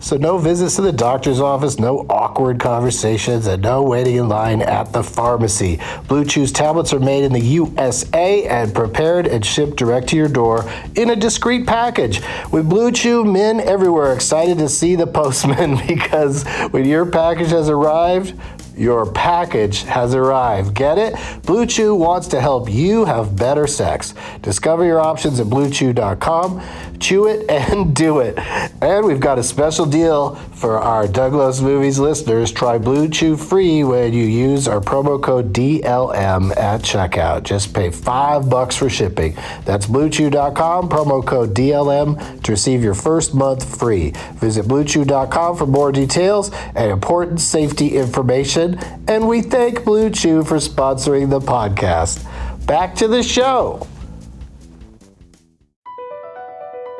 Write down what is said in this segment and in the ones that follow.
so no visits to the doctor's office, no awkward conversations, and no waiting in line at the pharmacy. Blue Chew's tablets are made in the USA and prepared and shipped direct to your door in a discreet package. With Blue Chew, men everywhere excited to see the postman because when your package has arrived, your package has arrived. Get it? Blue Chew wants to help you have better sex. Discover your options at bluechew.com. Chew it and do it. And we've got a special deal for our Douglas Movies listeners. Try Blue Chew free when you use our promo code DLM at checkout. Just pay five bucks for shipping. That's bluechew.com, promo code DLM to receive your first month free. Visit bluechew.com for more details and important safety information. And we thank Blue Chew for sponsoring the podcast. Back to the show.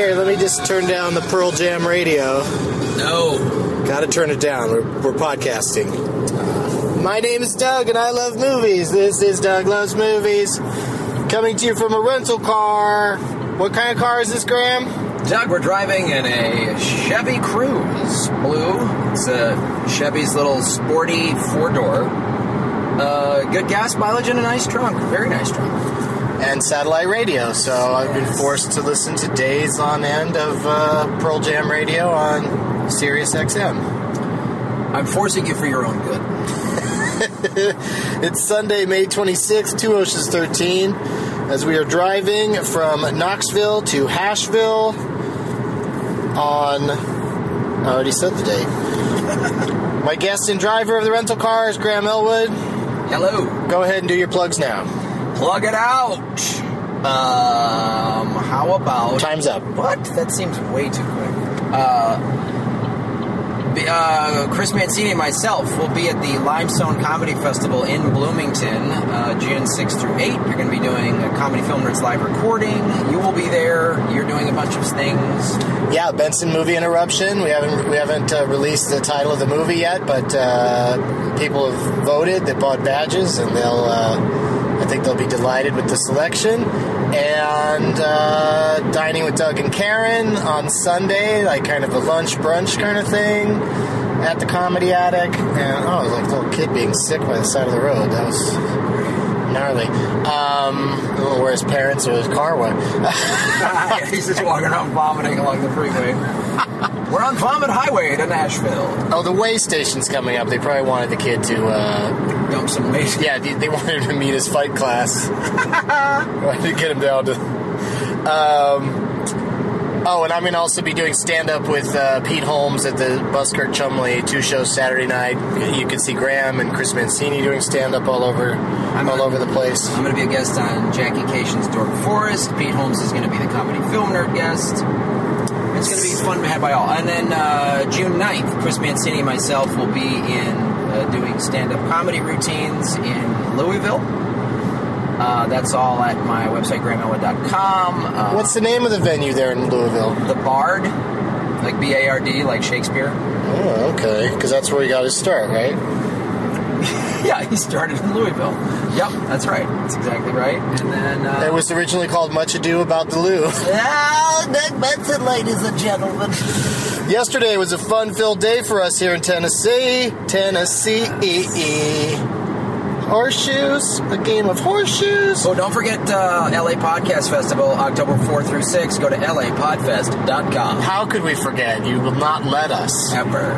Here, let me just turn down the Pearl Jam radio. No. Gotta turn it down. We're, we're podcasting. My name is Doug, and I love movies. This is Doug Loves Movies. Coming to you from a rental car. What kind of car is this, Graham? Doug, we're driving in a Chevy Cruze Blue. It's a Chevy's little sporty four door. Uh, good gas mileage and a nice trunk. Very nice trunk. And satellite radio. So I've been forced to listen to days on end of uh, Pearl Jam radio on Sirius XM. I'm forcing you for your own good. it's Sunday, May 26th, Two Oceans 13, as we are driving from Knoxville to Hashville on. I already said the date. My guest and driver of the rental car is Graham Elwood. Hello. Go ahead and do your plugs now. Plug it out. Um, how about Time's up. What? That seems way too quick. Uh, uh, Chris Mancini and myself will be at the Limestone Comedy Festival in Bloomington, uh, June 6th through 8th. You're going to be doing a Comedy Film Nerds live recording. You will be there. You're doing a bunch of things. Yeah, Benson movie interruption. We haven't we haven't uh, released the title of the movie yet, but uh, people have voted that bought badges, and they'll. I think they'll be delighted with the selection. And uh, dining with Doug and Karen on Sunday, like kind of a lunch brunch kind of thing at the Comedy Attic. And oh, it was like a little kid being sick by the side of the road. That was gnarly. Um, I where his parents or his car went. He's just walking around vomiting along the freeway. We're on Vomit Highway to Nashville. Oh, the way station's coming up. They probably wanted the kid to uh, dump some waste. Yeah, they, they wanted him to meet his fight class. wanted to get him down to. Um, Oh, and I'm going to also be doing stand up with uh, Pete Holmes at the Buskirk Chumley two shows Saturday night. You can see Graham and Chris Mancini doing stand up all over I'm all over the place. I'm going to be a guest on Jackie Kashian's Dork Forest. Pete Holmes is going to be the comedy film nerd guest. It's going to be fun had by all. And then uh, June 9th, Chris Mancini and myself will be in uh, doing stand up comedy routines in Louisville. Uh, that's all at my website, grahamelwood.com. Uh, What's the name of the venue there in Louisville? the Bard? Like B A R D, like Shakespeare? Oh, okay, because that's where he got his start, right? Yeah, he started in Louisville. Yep, that's right. That's exactly right. And then. Uh, It was originally called Much Ado About the Lou. Ah, Doug Benson, ladies and gentlemen. Yesterday was a fun-filled day for us here in Tennessee. Tennessee. Horseshoes, a game of horseshoes. Oh, don't forget uh, LA Podcast Festival, October 4 through 6. Go to lapodfest.com. How could we forget? You will not let us. Ever.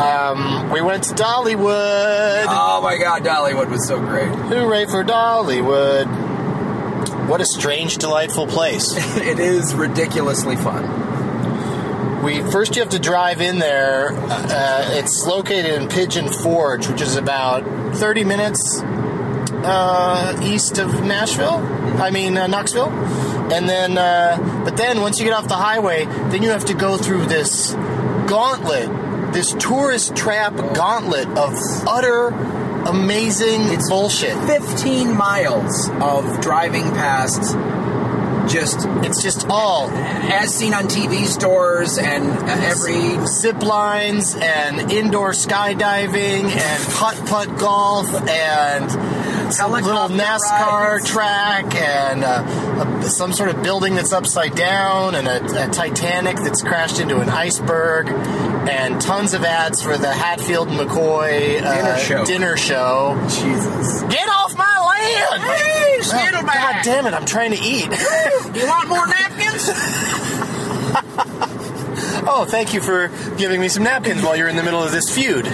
Um, we went to Dollywood. Oh my god, Dollywood was so great. Hooray for Dollywood. What a strange, delightful place. it is ridiculously fun. We first you have to drive in there. Uh, it's located in Pigeon Forge, which is about 30 minutes uh, east of Nashville. I mean uh, Knoxville. And then, uh, but then once you get off the highway, then you have to go through this gauntlet, this tourist trap gauntlet of utter amazing it's bullshit. 15 miles of driving past just It's just all as seen on TV stores and every zip lines and indoor skydiving and putt putt golf and some little NASCAR rides. track and uh, a, some sort of building that's upside down and a, a Titanic that's crashed into an iceberg and tons of ads for the Hatfield McCoy uh, Dinner show. dinner show. Jesus. Get off my land! Hey, Saddleback! God damn it! I'm trying to eat. You want more napkins? oh, thank you for giving me some napkins while you're in the middle of this feud.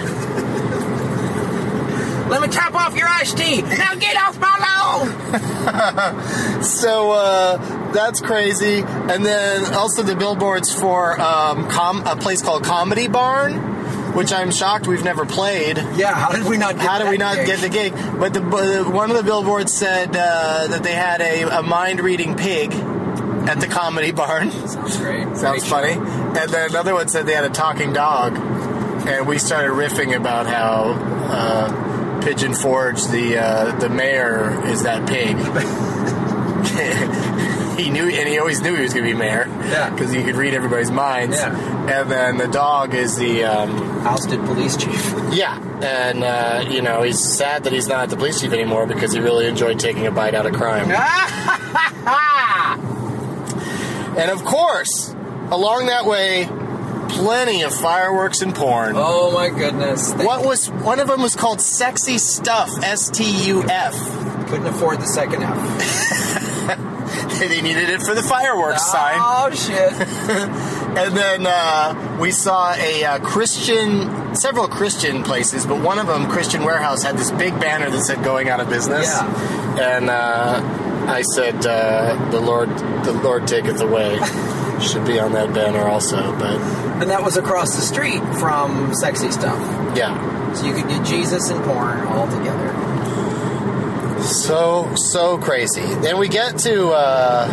Let me top off your iced tea. Now get off my lawn. So uh, that's crazy. And then also the billboards for um, com- a place called Comedy Barn, which I'm shocked we've never played. Yeah, how did we not get How did we not gig? get the gig? But the, one of the billboards said uh, that they had a, a mind reading pig at the Comedy Barn. Sounds great. Sounds Great funny. And then another one said they had a talking dog. And we started riffing about how uh, Pigeon Forge, the uh, the mayor, is that pig. he knew, and he always knew he was going to be mayor. Yeah. Because he could read everybody's minds. Yeah. And then the dog is the. Um, Ousted police chief. yeah, and uh, you know he's sad that he's not the police chief anymore because he really enjoyed taking a bite out of crime. and of course, along that way, plenty of fireworks and porn. Oh my goodness. They What was one of them was called "Sexy Stuff"? S T U F. couldn't afford the second F. They needed it for the fireworks sign. Oh shit. And then uh, we saw a uh, Christian, several Christian places, but one of them, Christian Warehouse, had this big banner that said "Going out of business." Yeah. And uh, I said, uh, "The Lord, the Lord taketh away." Should be on that banner also, but And that was across the street from Sexy Stuff. yeah. So you could get Jesus and porn all together. So so crazy. Then we get to uh,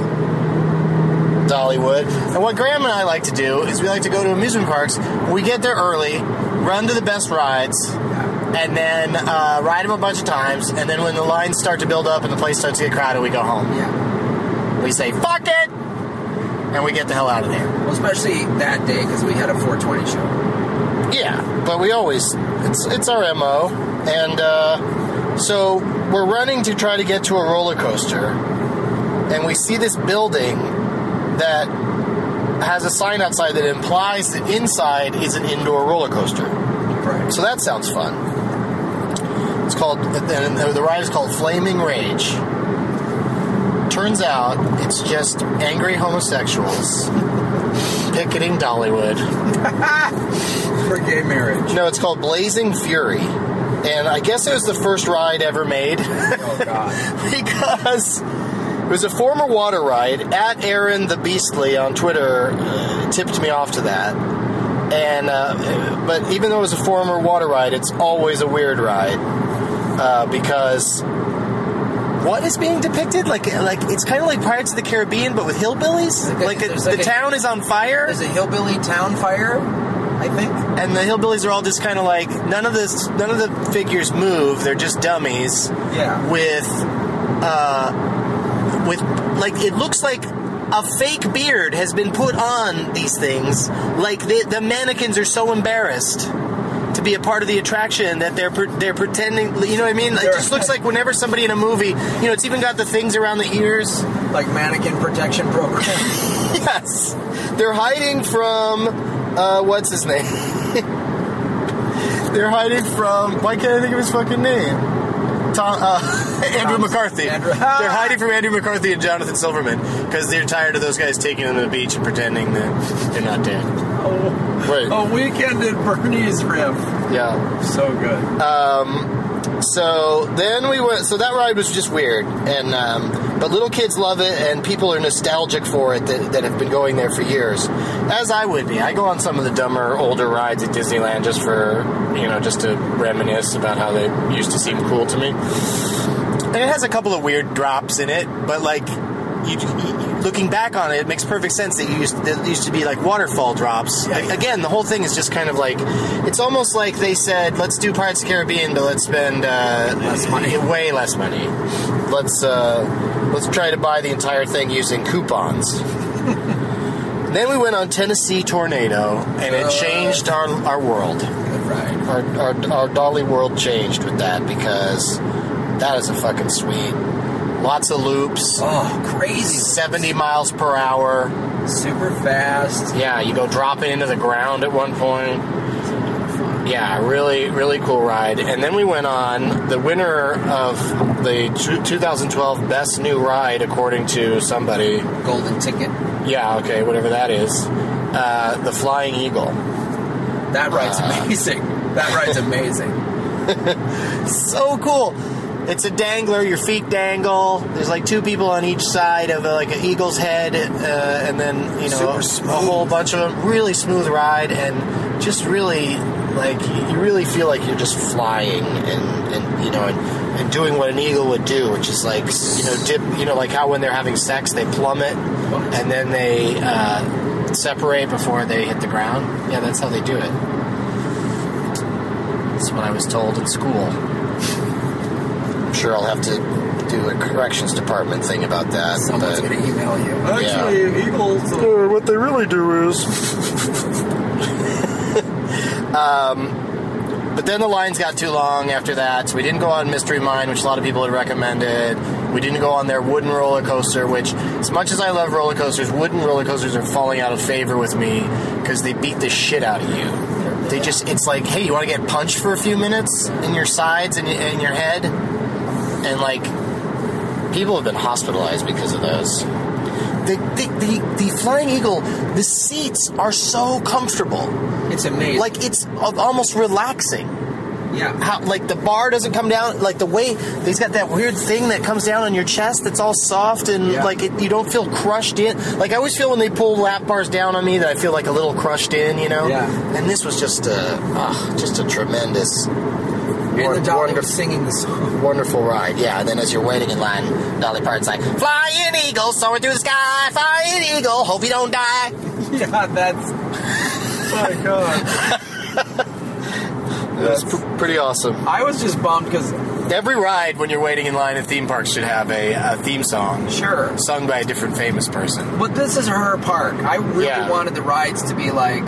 Dollywood, and what Graham and I like to do is we like to go to amusement parks. We get there early, run to the best rides, and then uh, ride them a bunch of times. And then when the lines start to build up and the place starts to get crowded, we go home. Yeah. We say "fuck it," and we get the hell out of there. Well, especially that day because we had a 420 show. Yeah, but we always it's it's our mo, and uh, so we're running to try to get to a roller coaster, and we see this building that has a sign outside that implies that inside is an indoor roller coaster. Right. So that sounds fun. It's called and the ride is called Flaming Rage. Turns out it's just angry homosexuals picketing Dollywood. For gay marriage. No, it's called Blazing Fury. And I guess it was the first ride ever made Oh god. because It was a former water ride. At Aaron the Beastly on Twitter uh, tipped me off to that. And uh, but even though it was a former water ride, it's always a weird ride uh, because what is being depicted? Like like it's kind of like Pirates of the Caribbean, but with hillbillies. Like a- Like, the a- town is on fire, There's a hillbilly town fire, I think. and the hillbillies are all just kind of like none of this. None of the figures move. They're just dummies. Yeah. with uh with like it looks like a fake beard has been put on these things. Like the, the mannequins are so embarrassed to be a part of the attraction that they're pre- they're pretending you know what I mean? It just looks like whenever somebody in a movie you know it's even got the things around the ears. Like mannequin protection program. yes. They're hiding from uh what's his name? They're hiding from why can't I think of his fucking name? Tom, uh, Andrew McCarthy. Andrew- They're hiding from Andrew McCarthy and Jonathan Silverman because they're tired of those guys taking them to the beach and pretending that they're not dead. Right. A weekend at Bernie's riff. Yeah. So good. Um, So then we went. So that ride was just weird, and um, but little kids love it, and people are nostalgic for it that, that have been going there for years, as I would be. I go on some of the dumber, older rides at Disneyland just for you know just to reminisce about how they used to seem cool to me. And it has a couple of weird drops in it, but like. You, you- looking back on it, it makes perfect sense that you used that used to be like waterfall drops. A- Again, the whole thing is just kind of like it's almost like they said, "Let's do Pirates of the Caribbean, but let's spend uh, Less money. way less money. Let's uh, let's try to buy the entire thing using coupons." then we went on Tennessee Tornado, and it changed our our world. Ride. Our, our, our Dolly world changed with that because that is a fucking sweet. Lots of loops, Oh, crazy. 70 miles per hour. Super fast. Yeah, you go dropping into the ground at one point. Yeah, really, really cool ride. And then we went on the winner of the 2012 Best New Ride, according to somebody. Golden ticket. Yeah, okay, whatever that is. Uh, the Flying Eagle. That ride's Uh. amazing. That ride's amazing. so cool. It's a dangler. Your feet dangle. There's like two people on each side of a, like an eagle's head, uh, and then you know Super a, whole bunch of them. Really smooth ride, and just really like you really feel like you're just flying, and, and you know, and, and doing what an eagle would do, which is like you know dip. You know, like how when they're having sex, they plummet, and then they uh, separate before they hit the ground. Yeah, that's how they do it. That's what I was told in school. I'm sure I'll have to do a corrections department thing about that. Someone's but- gonna email you. Actually, eagles. Uh, what they really do is. um, but then the lines got too long after that, so we didn't go on Mystery Mine, which a lot of people had recommended. We didn't go on their wooden roller coaster, which, as much as I love roller coasters, wooden roller coasters are falling out of favor with me because they beat the shit out of you. They just, it's like, hey, you want to get punched for a few minutes in your sides and in your head? And like, people have been hospitalized because of those. The, the, the, the Flying Eagle, the seats are so comfortable. It's amazing. Like, it's almost relaxing. yeah. How, like, the bar doesn't come down, like, the way he's got that weird thing that comes down on your chest that's all soft and, Yeah. like, it, you don't feel crushed in. Like, I always feel when they pull lap bars down on me that I feel like a little crushed in, you know? Yeah. And this was just a, ah, just a tremendous And the Dolly wonderful- singing the song. wonderful ride. Yeah, and then as you're waiting in line, Dolly Parton's like, "Flying eagle, soaring through the sky, flying eagle, hope you don't die." Yeah, that's. my God. That's pr- pretty awesome. I was just bummed because, Every ride when you're waiting in line at theme parks should have a, a theme song sure. sung by a different famous person. But this is her park. I really Yeah. wanted the rides to be like,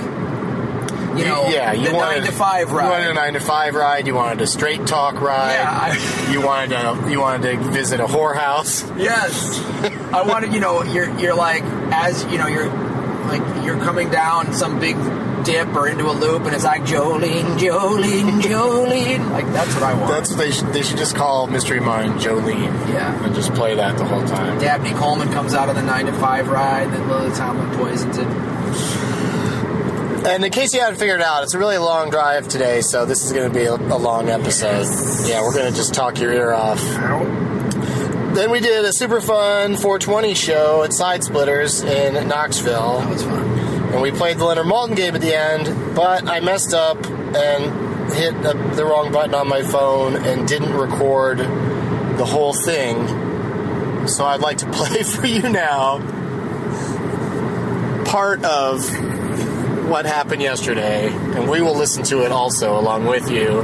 you know, yeah, you the wanted 9 to 5 You wanted a nine to five ride. You wanted a straight talk ride. Yeah, I- you wanted to you wanted to visit a whorehouse. Yes, I wanted. You know, you're you're like as you know you're like you're coming down some big dip or into a loop, and it's like Jolene, Jolene, Jolene. Like that's what I want. That's what they should they should just call Mystery Mine Jolene. Yeah. and just play that the whole time. Dabney Coleman comes out of the nine to five ride, then Lily Tomlin poisons it. And in case you haven't figured it out, it's a really long drive today, so this is going to be a, a long episode. Yeah, we're going to just talk your ear off. then we did a super fun 420 show at Side Splitters in Knoxville. That was fun. And we played the Leonard Maltin game at the end, but I messed up and hit the, the wrong button on my phone and didn't record the whole thing. So I'd like to play for you now part of what happened yesterday, and we will listen to it also along with you,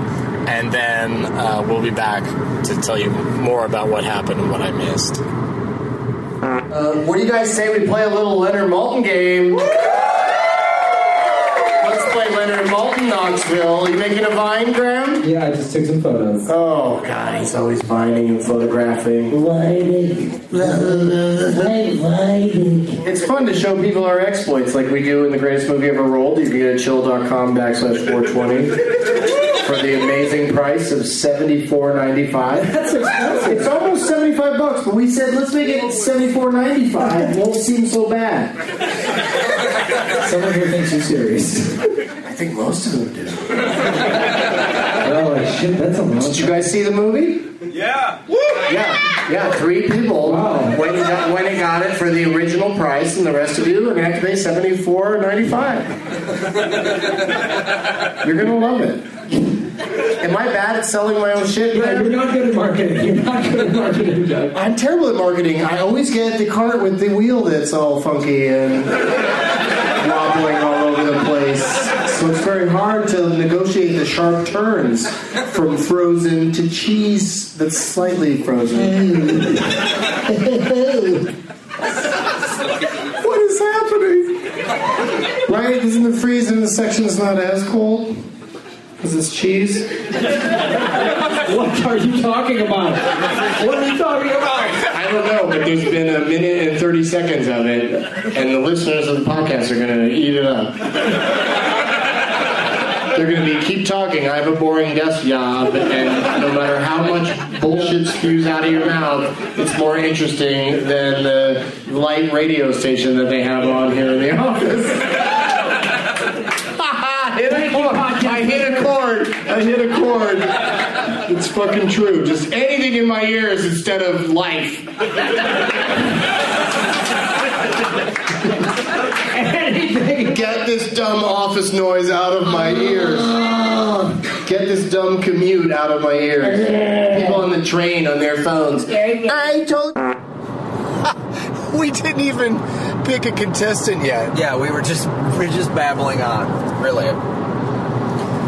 and then uh, we'll be back to tell you more about what happened and what I missed. Uh, what do you guys say we play a little Leonard Maltin game? Knoxville. you making a vine, Graham? Yeah, I just took some photos. Oh God, he's always vining and photographing. It's fun to show people our exploits like we do in the greatest movie ever rolled. You can get at chill.com backslash 420 for the amazing price of $74.95. That's expensive. It's almost 75 bucks, but we said let's make it 74.95. Won't seem so bad. Someone here thinks you're serious. I think most of them do. Oh shit, that's a lot. Did you guys see the movie? Yeah. Yeah. Yeah. Three people Wow. went, and got, went and got it for the original price, and the rest of you are going to have to pay seventy four ninety five. You're going to love it. Am I bad at selling my own shit? Yeah, you're not good at marketing. You're not good at marketing, Doug. I'm terrible at marketing. I always get the cart with the wheel that's all funky and wobbling all over the place. So it's very hard to negotiate the sharp turns from frozen to cheese that's slightly frozen. what is happening? Right? Isn't the freeze in the section is not as cold? Is this cheese? What are you talking about? What are you talking about? I don't know, but there's been a minute and 30 seconds of it, and the listeners of the podcast are going to eat it up. They're going to be, keep talking, I have a boring desk job, and no matter how much bullshit spews out of your mouth, it's more interesting than the light radio station that they have on here in the office. hit a chord. I hit a chord. I hit a chord. It's fucking true. Just anything in my ears instead of life. Anything. Get this dumb office noise out of my ears. Get this dumb commute out of my ears. People on the train on their phones. I told. we didn't even pick a contestant yet. Yeah, we were just we were just babbling on. Really.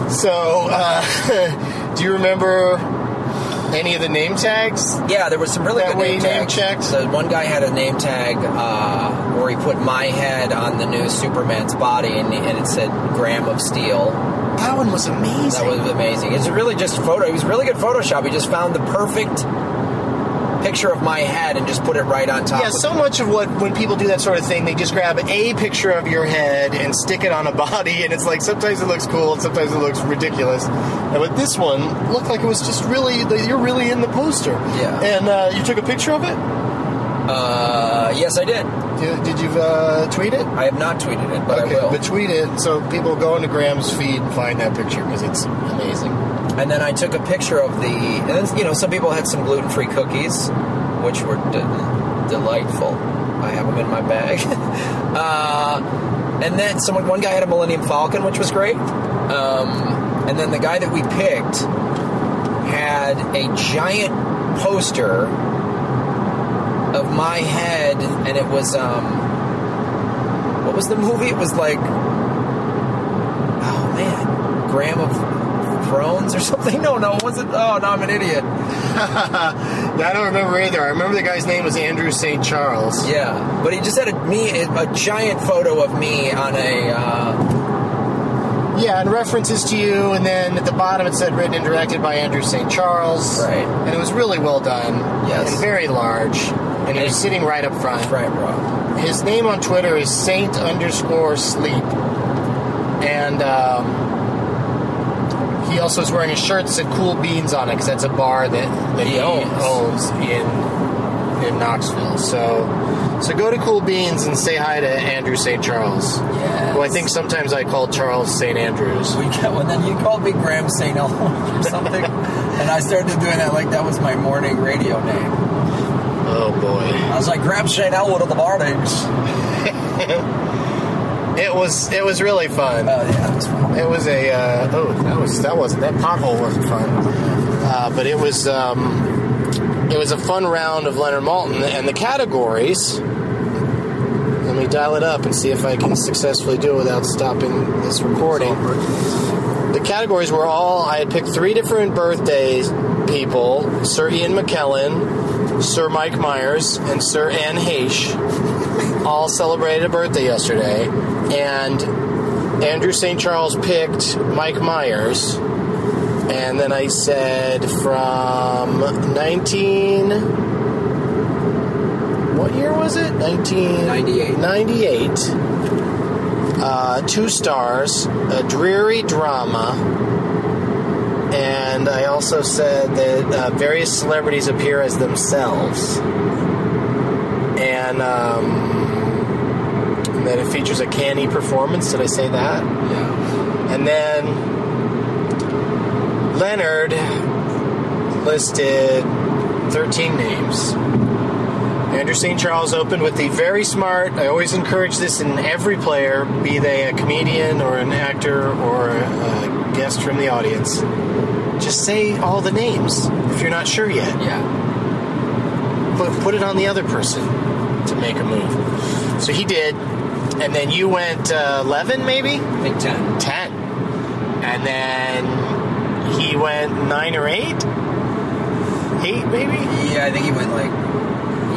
So, uh, do you remember any of the name tags? Yeah, there was some really That good name name tags. So one guy had a name tag uh, where he put my head on the new Superman's body, and, and it said Gram of Steel. That one was amazing. That was amazing. It's really just photo. It was really good Photoshop. He just found the perfect picture of my head and just put it right on top. Yeah, so much of what when people do that sort of thing, they just grab a picture of your head and stick it on a body, and it's like sometimes it looks cool, and sometimes it looks ridiculous. And but this one looked like it was just really you're really in the poster. Yeah. And uh, you took a picture of it. Uh, yes, I did. Did, did you uh, tweet it? I have not tweeted it, but okay, I will. but tweet it so people go into Graham's feed and find that picture because it's amazing. And then I took a picture of the, and you know, some people had some gluten free cookies, which were de- delightful. I have them in my bag. uh, and then someone, one guy had a Millennium Falcon, which was great. Um, and then the guy that we picked had a giant poster of my head, and it was, um, what was the movie? It was like, oh man, Graham of Crohn's or something? No, no, it wasn't. Oh, no, I'm an idiot. I don't remember either. I remember the guy's name was Andrew St. Charles. Yeah, but he just had a me a giant photo of me on a. Uh, Yeah, and references to you, and then at the bottom it said written and directed by Andrew St. Charles. Right. And it was really well done. Yes. And very large. And he was sitting right up front. right, bro. His name on Twitter is Saint underscore sleep. And um, he also is wearing a shirt that said Cool Beans on it because that's a bar that, that he, owns. in in Knoxville. So so go to Cool Beans and say hi to Andrew St. Charles. Yes. Who I think sometimes I call Charles St. Andrews. We got well, then you called me Graham St. Elmo or something, and I started doing that like that was my morning radio name. Oh boy. I was like, grab St. Elwood of the Bardings. It was it was really fun. Oh, yeah, that was fun. It was a uh, oh that was that wasn't that pothole wasn't fun, uh, but it was um, it was a fun round of Leonard Maltin and the categories. Let me dial it up and see if I can successfully do it without stopping this recording. The categories were all I had picked three different birthdays people: Sir Ian McKellen, Sir Mike Myers, and Sir Anne Heche all celebrated a birthday yesterday, and Andrew St. Charles picked Mike Myers, and then I said from 19. What year was it? 1998. 98. Uh, two stars, a dreary drama, and I also said that uh, various celebrities appear as themselves. And um, and then it features a canny performance. Did I say that? Yeah. And then Leonard listed 13 names. Andrew St. Charles opened with the very smart. I always encourage this in every player, be they a comedian or an actor or a, guest from the audience. Just say all the names if you're not sure yet Yeah. put, put it on the other person to make a move. So he did, and then you went uh, 11 maybe? I think 10. 10. And then he went 9 or 8? 8 maybe? Yeah, I think he went like.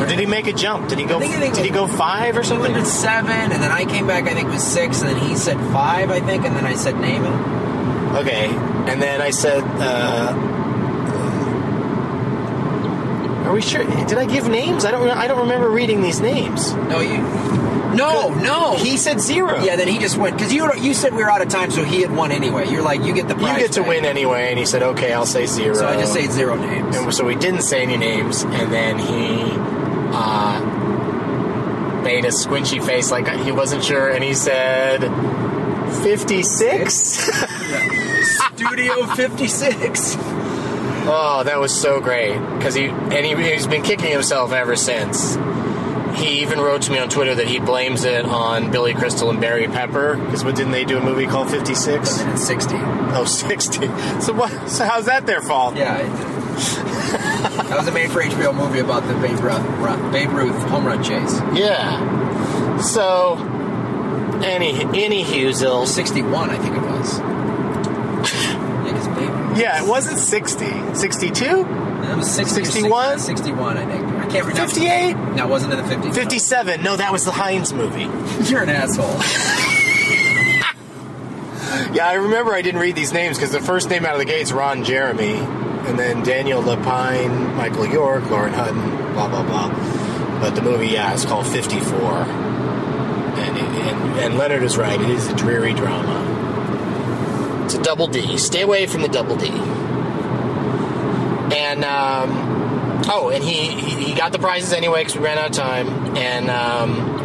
Or did he make a jump? Did he go I think- I think- did he go 5 or He something? went at seven, and then I came back. I think it was six, and then he said five, I think, and then I said Naaman. Okay. And then I said uh Are we sure? Did I give names? I don't. I don't remember reading these names. No, you. No, no. He said zero. Yeah, then he just went because you you said we were out of time, so he had won anyway. You're like you get the You get to win anyway, and he said, "Okay, I'll say zero. So I just say zero names. And so we didn't say any names, and then he uh, made a squinchy face like he wasn't sure, and he said, 56? Studio 56. oh, that was so great. Because he, and he, he's been kicking himself ever since. He even wrote to me on Twitter that he blames it on Billy Crystal and Barry Pepper. Because what didn't they do a movie called 56? And 60. Oh, 60. So what? So how's that their fault? Yeah. It, that was a made for HBO movie about the Babe Ruth, run, Babe Ruth home run chase. Yeah. So, any any Hughesville. 61, I think it was. Yeah, 'cause Babe. Yeah, it wasn't 60. 62? It was 60 61? 61, I think. Can't remember. 58? No, it wasn't in the 50s. 57. No, that was the Heinz movie. You're an asshole. Yeah, I remember I didn't read these names because the first name out of the gate's Ron Jeremy, and then Daniel Lapaine, Michael York, Lauren Hutton, blah, blah, blah. But the movie, yeah, it's called 54. And, it, and, and Leonard is right, it is a dreary drama. It's a double D. Stay away from the double D. And, um, oh, and he, he, got the prizes anyway because we ran out of time. And, um,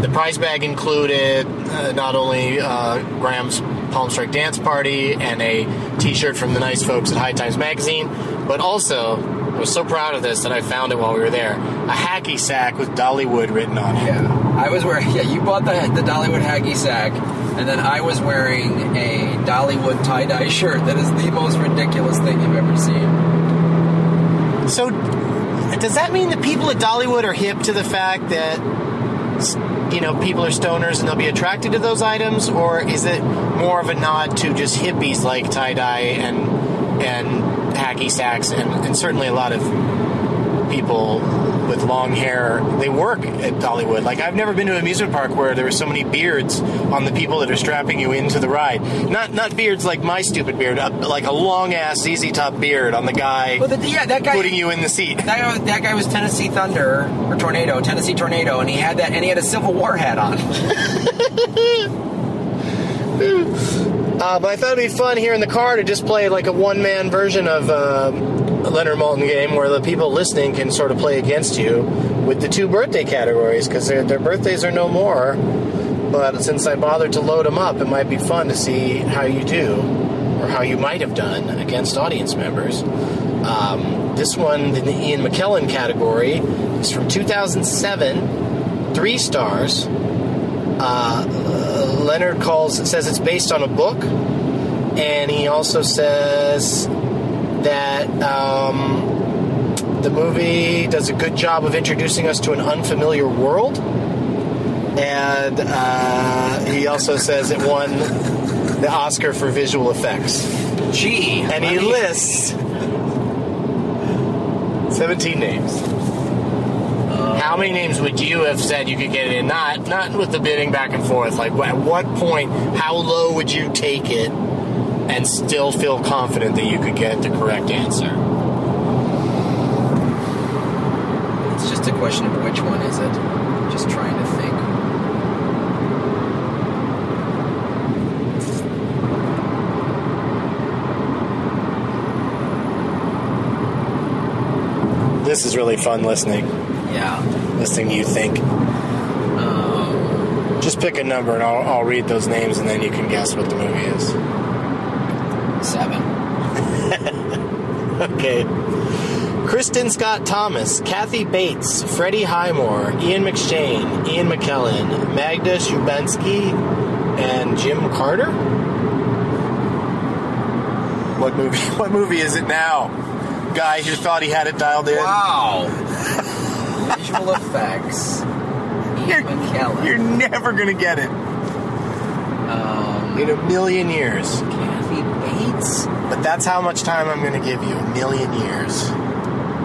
the prize bag included uh, not only uh, Graham's Palm Strike Dance Party and a T-shirt from the nice folks at High Times Magazine, but also I was so proud of this that I found it while we were there. A hacky sack with Dollywood written on it. Yeah, I was wearing. Yeah, you bought the the Dollywood hacky sack, and then I was wearing a Dollywood tie dye shirt. That is the most ridiculous thing you've ever seen. So, does that mean the people at Dollywood are hip to the fact that you know people are stoners and they'll be attracted to those items, or is it more of a nod to just hippies like tie dye and and hacky sacks and, and certainly a lot of people with long hair they work at Dollywood. Like I've never been to an amusement park where there were so many beards on the people that are strapping you into the ride. Not not beards like my stupid beard, like a long ass ZZ Top beard on the guy Well, the, yeah, that guy. putting you in the seat. That guy, that guy was Tennessee Thunder or Tornado, Tennessee Tornado, and he had that, and he had a Civil War hat on. Uh, but I thought it'd be fun here in the car to just play like a one man version of uh, Leonard Maltin game where the people listening can sort of play against you with the two birthday categories because their, birthdays are no more. But since I bothered to load them up, it might be fun to see how you do or how you might have done against audience members. Um, this one the Ian McKellen category is from 2007, three stars. Uh, Leonard calls says it's based on a book, and he also says that um, the movie does a good job of introducing us to an unfamiliar world. And uh, he also says it won the Oscar for visual effects. Gee. And he lists 17 names. How many names would you have said you could get it in? Not not with the bidding back and forth. Like at what point, how low would you take it and still feel confident that you could get the correct answer? It's just a question of which one is it. Just trying to think. This is really fun listening. Yeah. Listening to you think. Um, Just pick a number and I'll, I'll read those names and then you can guess what the movie is. Seven. Okay. Kristin Scott Thomas, Kathy Bates, Freddie Highmore, Ian McShane, Ian McKellen, Magda Szubanski, and Jim Carter. What movie? What movie is it now? Guy who thought he had it dialed in. Wow. Visual effects. Ian McKellen. You're never gonna get it Um, in a million years. Kathy Bates. But that's how much time I'm gonna give you. A million years.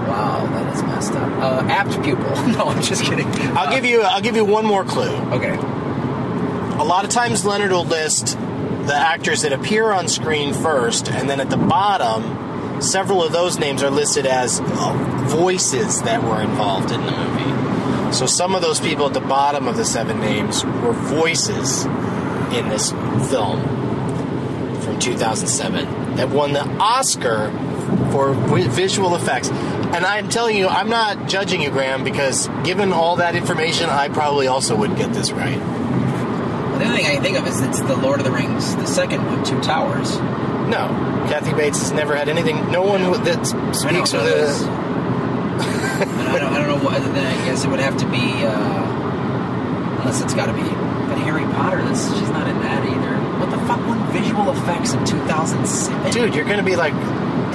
Wow, that is messed up. Uh, apt pupil. no, I'm just kidding. I'll give you. I'll give you one more clue. Okay. A lot of times Leonard will list the actors that appear on screen first, and then at the bottom, several of those names are listed as uh, voices that were involved in the movie. So some of those people at the bottom of the seven names were voices in this film from 2007 that won the Oscar for visual effects. And I'm telling you, I'm not judging you, Graham, because given all that information, I probably also would get this right. Well, the only thing I can think of is it's the Lord of the Rings, the second one, Two Towers. No, Kathy Bates has never had anything. No one that speaks with a. I don't, I don't know what. Other than I guess it would have to be, uh, unless it's got to be. But Harry Potter, that's, she's not in that either. What the fuck won visual effects in 2007? Dude, you're gonna be like,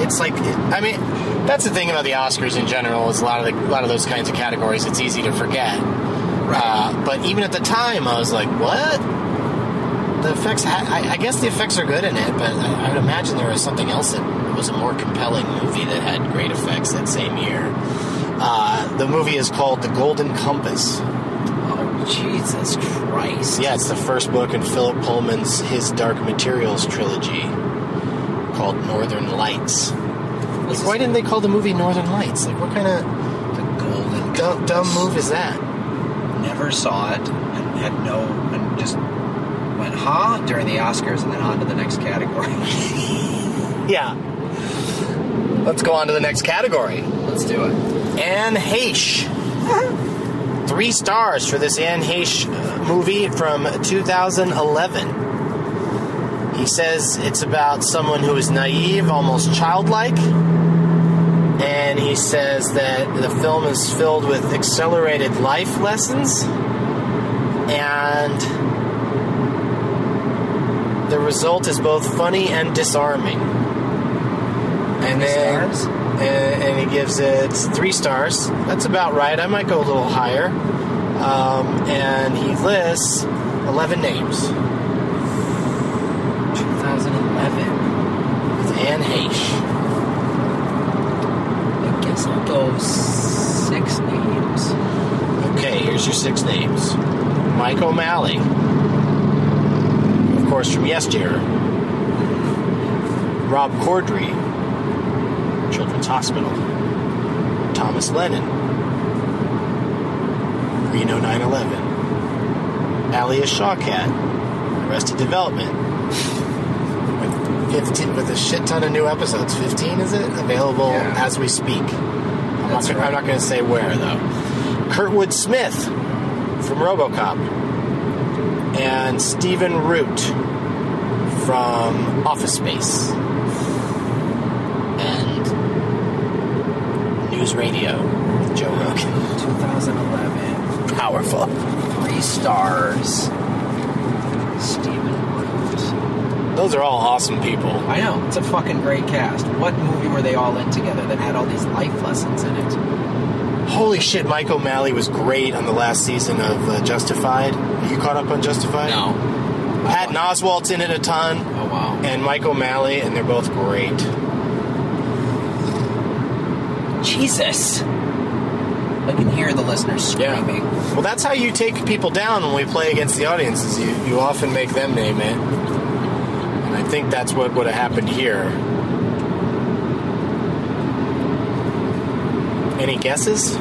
it's like, I mean, that's the thing about the Oscars in general. Is a lot of the, a lot of those kinds of categories. It's easy to forget. Uh, but even at the time, I was like, what? The effects. ha- I, I guess the effects are good in it, but I, I would imagine there was something else that was a more compelling movie that had great effects that same year. Uh, the movie is called The Golden Compass. Jesus Christ. Yeah, it's the first book in Philip Pullman's His Dark Materials trilogy called Northern Lights. Like, why didn't they call the movie Northern Lights? Like, what kind of The Golden dumb, dumb move is that? Never saw it and had no. and just went, huh? During the Oscars and then on to the next category. Yeah. Let's go on to the next category. Let's do it. Anne Heche. Three stars for this Anne Heche uh, movie from 2011. He says it's about someone who is naive, almost childlike. And he says that the film is filled with accelerated life lessons. And the result is both funny and disarming. And then, Stars? And, and he gives it three stars. That's about right. I might go a little higher. Um, and he lists 11 names 2011. with Anne Heche. I guess I'll go six names. Okay, here's your six names Mike O'Malley, of course, from yesteryear. Rob Corddry, Children's Hospital. Thomas Lennon, Reno 9 11. Alia Shawkat, Arrested Development. With 15, with a shit ton of new episodes. 15 is it? Available Yeah. as we speak. I'm not, That's I'm right. not going to say where though. Kurtwood Smith from RoboCop, and Stephen Root from Office Space. And News Radio with Joe Rogan. 2011. Powerful. Three stars. Stephen Root. Those are all awesome people. I know. It's a fucking great cast. What movie were they all in together that had all these life lessons in it? Holy shit, Mike O'Malley was great on the last season of uh, Justified. Are you caught up on Justified? No. Patton Oswalt's in it a ton, Oh, wow. and Mike O'Malley, and they're both great. Jesus. I can hear the listeners screaming. Well, that's how you take people down when we play against the audiences. You, you often make them name it. And I think that's what would have happened here. Any guesses?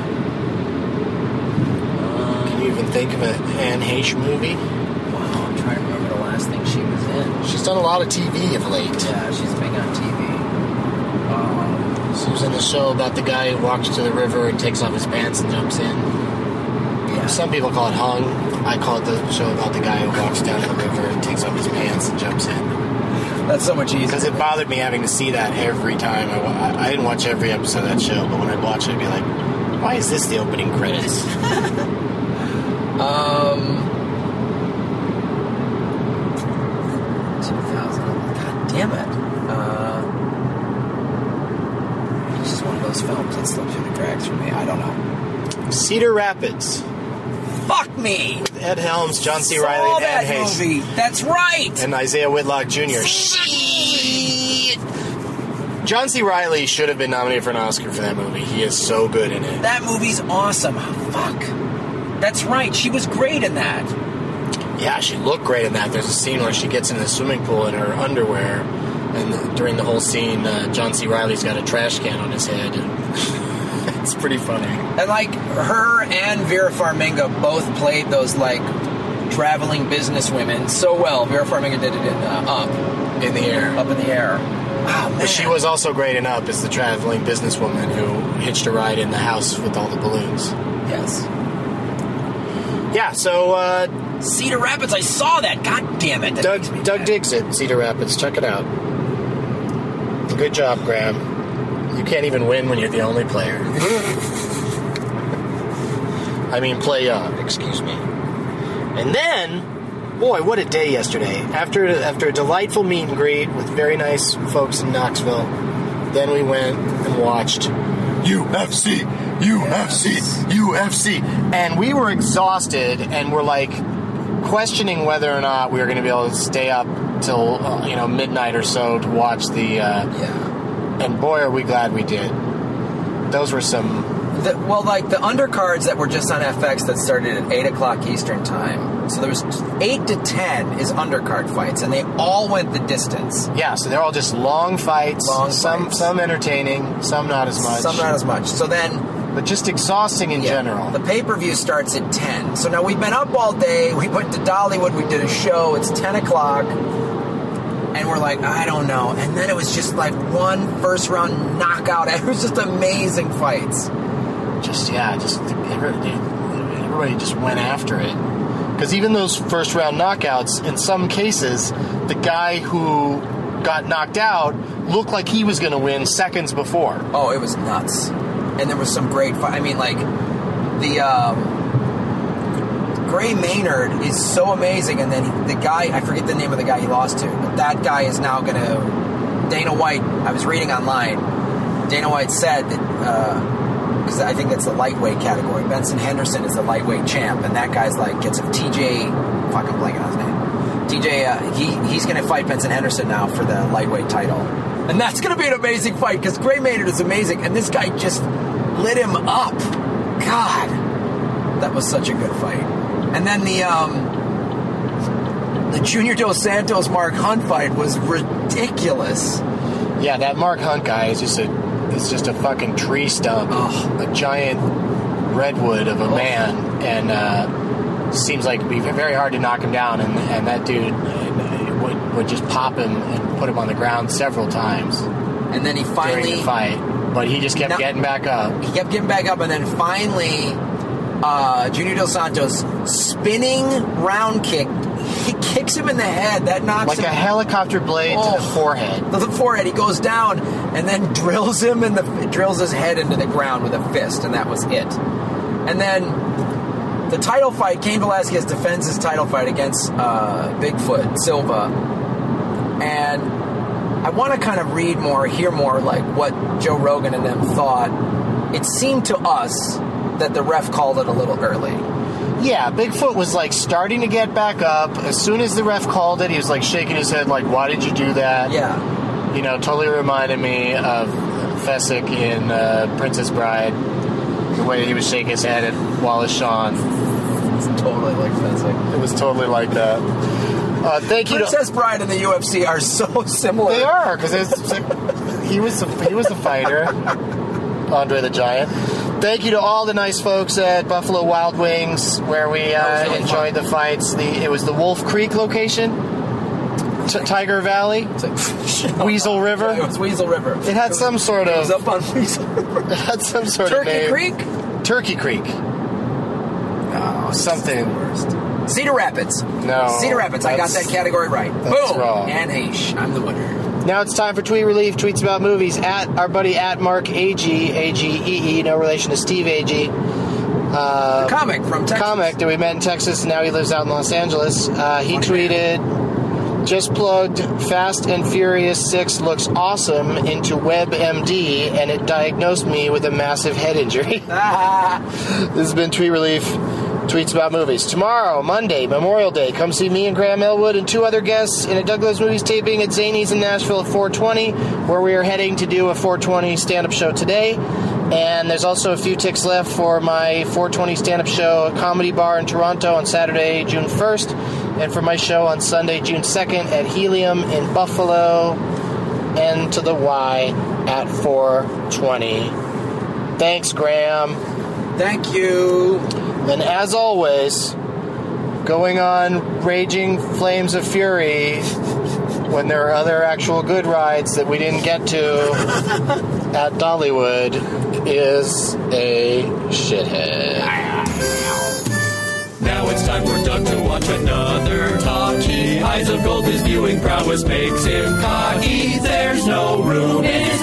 Can you even think of an Anne Heche movie? Wow, I'm trying to remember the last thing she was in. She's done a lot of TV of late. Yeah, she's big on TV. Um, She was in the show about the guy who walks to the river and takes off his pants and jumps in. yeah. Some people call it hung. I call it the show about the guy who walks down to the river and takes off his pants and jumps in. That's so much easier. Because it bothered me having to see that every time. I, wa- I, I didn't watch every episode of that show, but when I'd watch it, I'd be like, why is this the opening credits? Um, 2000. God damn it. Uh, it's just one of those films that slipped through the cracks for me. I don't know. Cedar Rapids. Fuck me. Ed Helms, John C. Reilly, and that Hayes. movie. That's right. And Isiah Whitlock Jr. Shit. John C. Reilly should have been nominated for an Oscar for that movie. He is so good in it. That movie's awesome. Fuck. That's right. She was great in that. Yeah, she looked great in that. There's a scene where she gets in the swimming pool in her underwear, and during the whole scene, uh, John C. Reilly's got a trash can on his head. It's pretty funny. And like her and Vera Farmiga both played those like traveling business women so well. Vera Farmiga did it in uh, Up, In the air. Up in the Air. But she was also great in Up as the traveling businesswoman who hitched a ride in the house with all the balloons. Yes. Yeah, so uh, Cedar Rapids. I saw that. God damn it. Doug Doug digs it. Cedar Rapids. Check it out. Good job, Graham. You can't even win when you're the only player. I mean, play uh, excuse me. And then, boy, what a day yesterday! After after a delightful meet and greet with very nice folks in Knoxville, then we went and watched UFC, UFC, UFC, and we were exhausted and we're like questioning whether or not we were going to be able to stay up till uh, you know midnight or so to watch the. Uh, Yeah. And boy, are we glad we did. Those were some. The, well, like the undercards that were just on FX that started at eight o'clock Eastern time. So there was eight to ten is undercard fights, and they all went the distance. Yeah, so they're all just long fights. Long some fights. some entertaining, some not as much. Some not as much. So then but just exhausting in Yeah. general. The pay per view starts at 10. So now we've been up all day. We went to Dollywood. We did a show. It's 10 o'clock. And we're like, I don't know. And then it was just like one first round knockout. It was just amazing fights. just yeah, just everybody, everybody just went after it. Because even those first round knockouts, in some cases, the guy who got knocked out looked like he was going to win seconds before. Oh, it was nuts. And there was some great fight. I mean, like, the. Um, Gray Maynard is so amazing, and then the guy, I forget the name of the guy he lost to, but that guy is now going to. Dana White, I was reading online, Dana White said that, because I think that's the lightweight category. Benson Henderson is the lightweight champ, and that guy's like, gets a TJ, fuck, I'm blanking on his name. TJ, uh, he, he's going to fight Benson Henderson now for the lightweight title. And that's going to be an amazing fight, because Gray Maynard is amazing, and this guy just lit him up. God, that was such a good fight. And then the um, the Junior Dos Santos Mark Hunt fight was ridiculous. Yeah, that Mark Hunt guy is just a is just a fucking tree stump, Oh. a giant redwood of a man, and uh, seems like it'd be very hard to knock him down. And, and that dude uh, would would just pop him and put him on the ground several times And then he finally the fight, but he just kept Now- getting back up. he kept getting back up, and then finally, uh, Junior Dos Santos spinning round kick he kicks him in the head. That knocks him Like him a helicopter blade to the Oh. forehead. to the forehead. He goes down and then drills him in the drills his head into the ground with a fist, and that was it. And then the title fight, Cain Velasquez defends his title fight against uh, Bigfoot Silva, and I want to kind of read more, hear more, like what Joe Rogan and them thought. It seemed to us that the ref called it a little early. Yeah, Bigfoot was like starting to get back up. As soon as the ref called it, he was like shaking his head, like, "Why did you do that?" Yeah, You know, totally reminded me of Fezzik in uh, Princess Bride. The way he was shaking his head at Wallace Shawn. it's totally like Fezzik. It was totally like that. Uh, thank you. to- Princess Bride and the UFC are so similar. They are because he was he was a fighter, Andre the Giant. Thank you to all the nice folks at Buffalo Wild Wings where we uh, really enjoyed the fights. The it was the Wolf Creek location, T- Tiger Valley, Weasel River. It was Weasel River. It had some sort It was of up on Weasel River. it had some sort of Turkey. Creek? Turkey Creek. No, Something. Cedar Rapids. No, Cedar Rapids. I got that category right. that's Boom. wrong. And Aish. I'm the winner. Now it's time for Tweet Relief. Tweets about movies at our buddy at Mark Agee A G E E. No relation to Steve Agee. Uh, Comic from Texas. comic that we met in Texas. and Now he lives out in Los Angeles. Uh, he tweeted, "Just plugged Fast and Furious Six looks awesome into WebMD, and it diagnosed me with a massive head injury." Ah, This has been Tweet Relief. Tweets about movies. Tomorrow, Monday, Memorial Day, come see me and Graham Elwood and two other guests in a Doug Loves Movies taping at Zanies in Nashville at 420, where we are heading to do a 420 stand up show today. And there's also a few ticks left for my 420 stand up show Comedy Bar in Toronto on Saturday, June 1st, and for my show on Sunday, June 2nd at Helium in Buffalo, and to the Y at 420. Thanks, Graham. thank you. And as always, going on raging flames of fury when there are other actual good rides that we didn't get to at Dollywood is a shithead. Now it's time for Doug to watch another talkie. Eyes of gold, his viewing prowess makes him cocky. There's no room in his